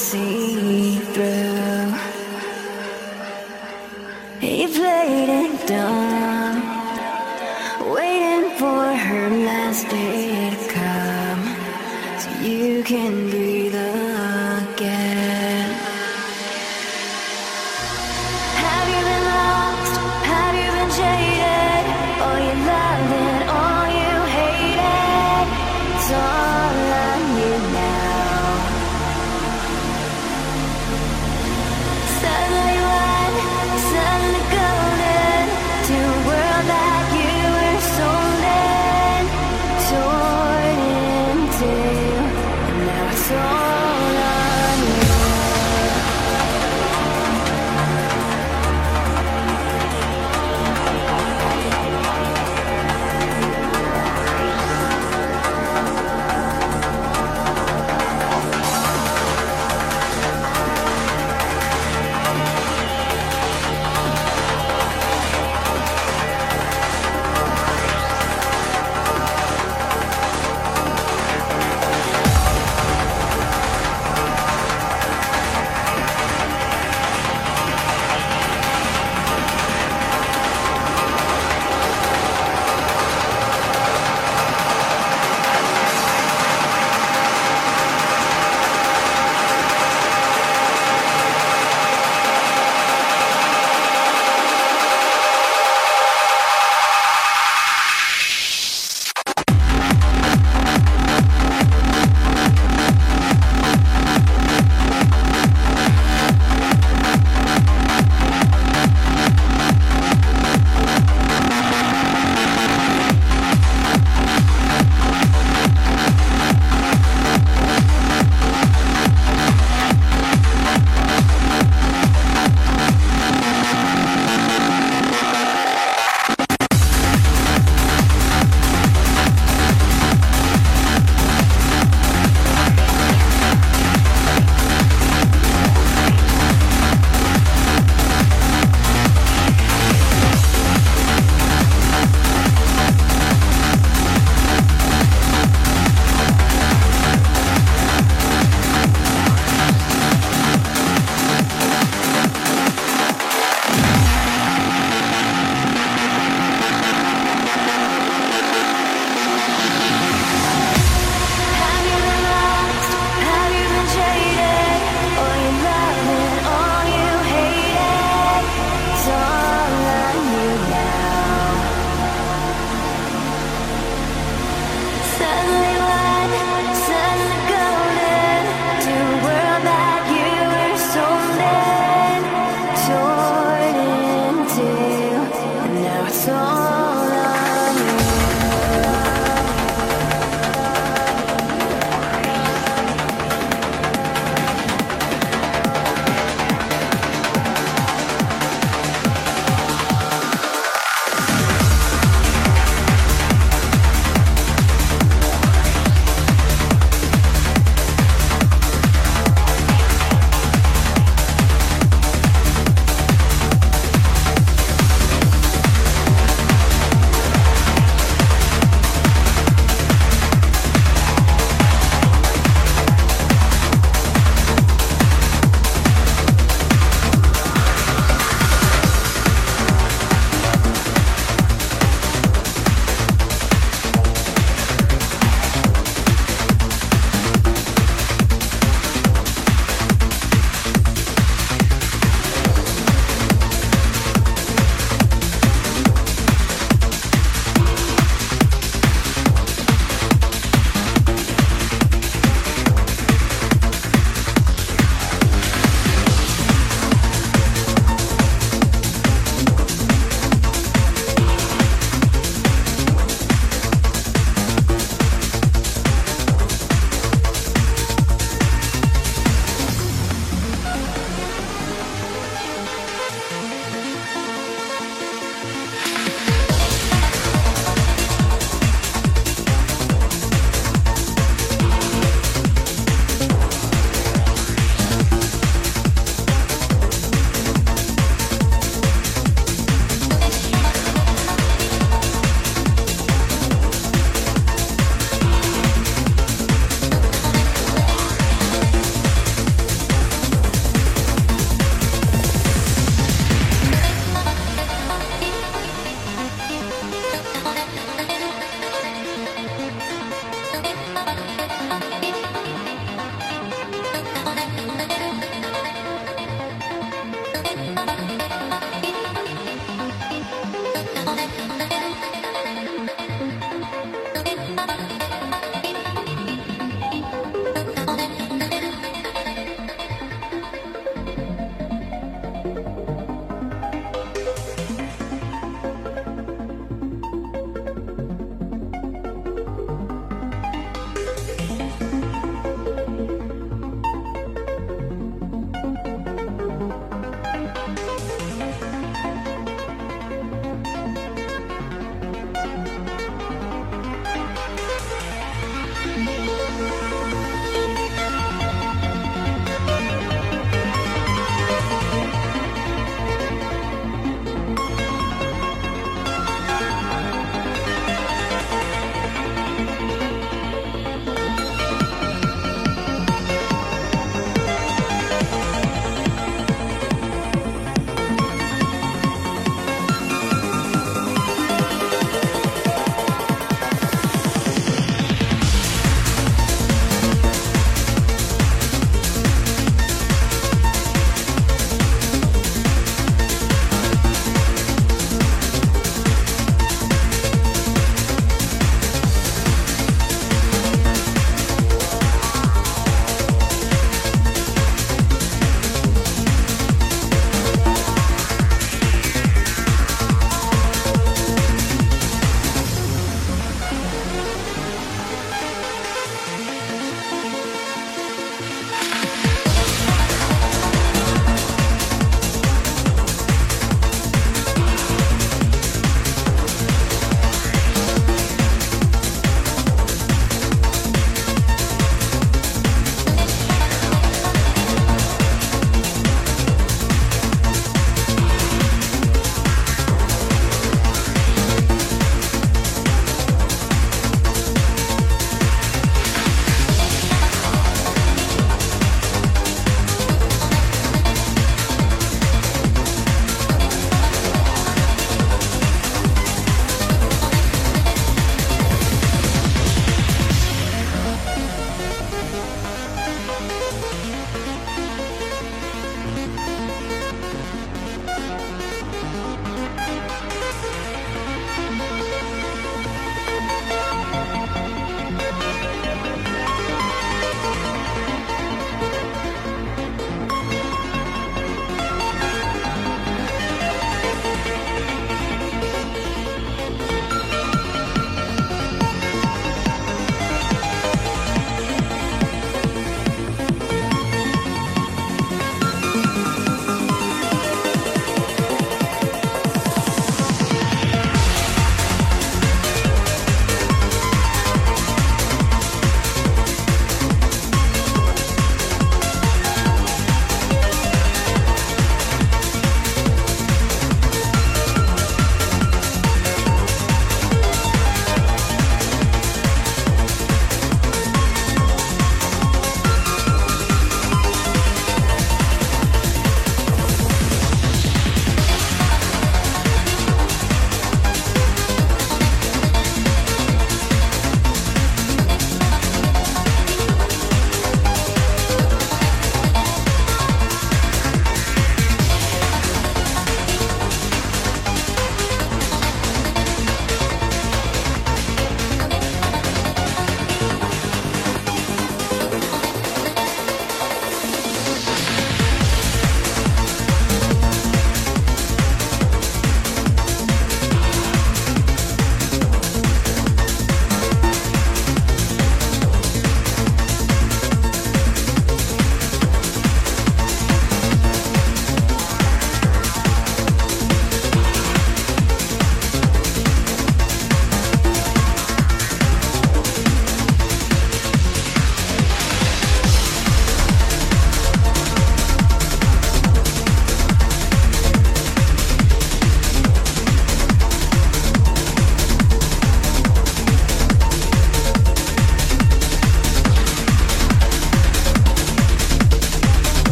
see through. He played it dumb, waiting for her last day to come, so you can.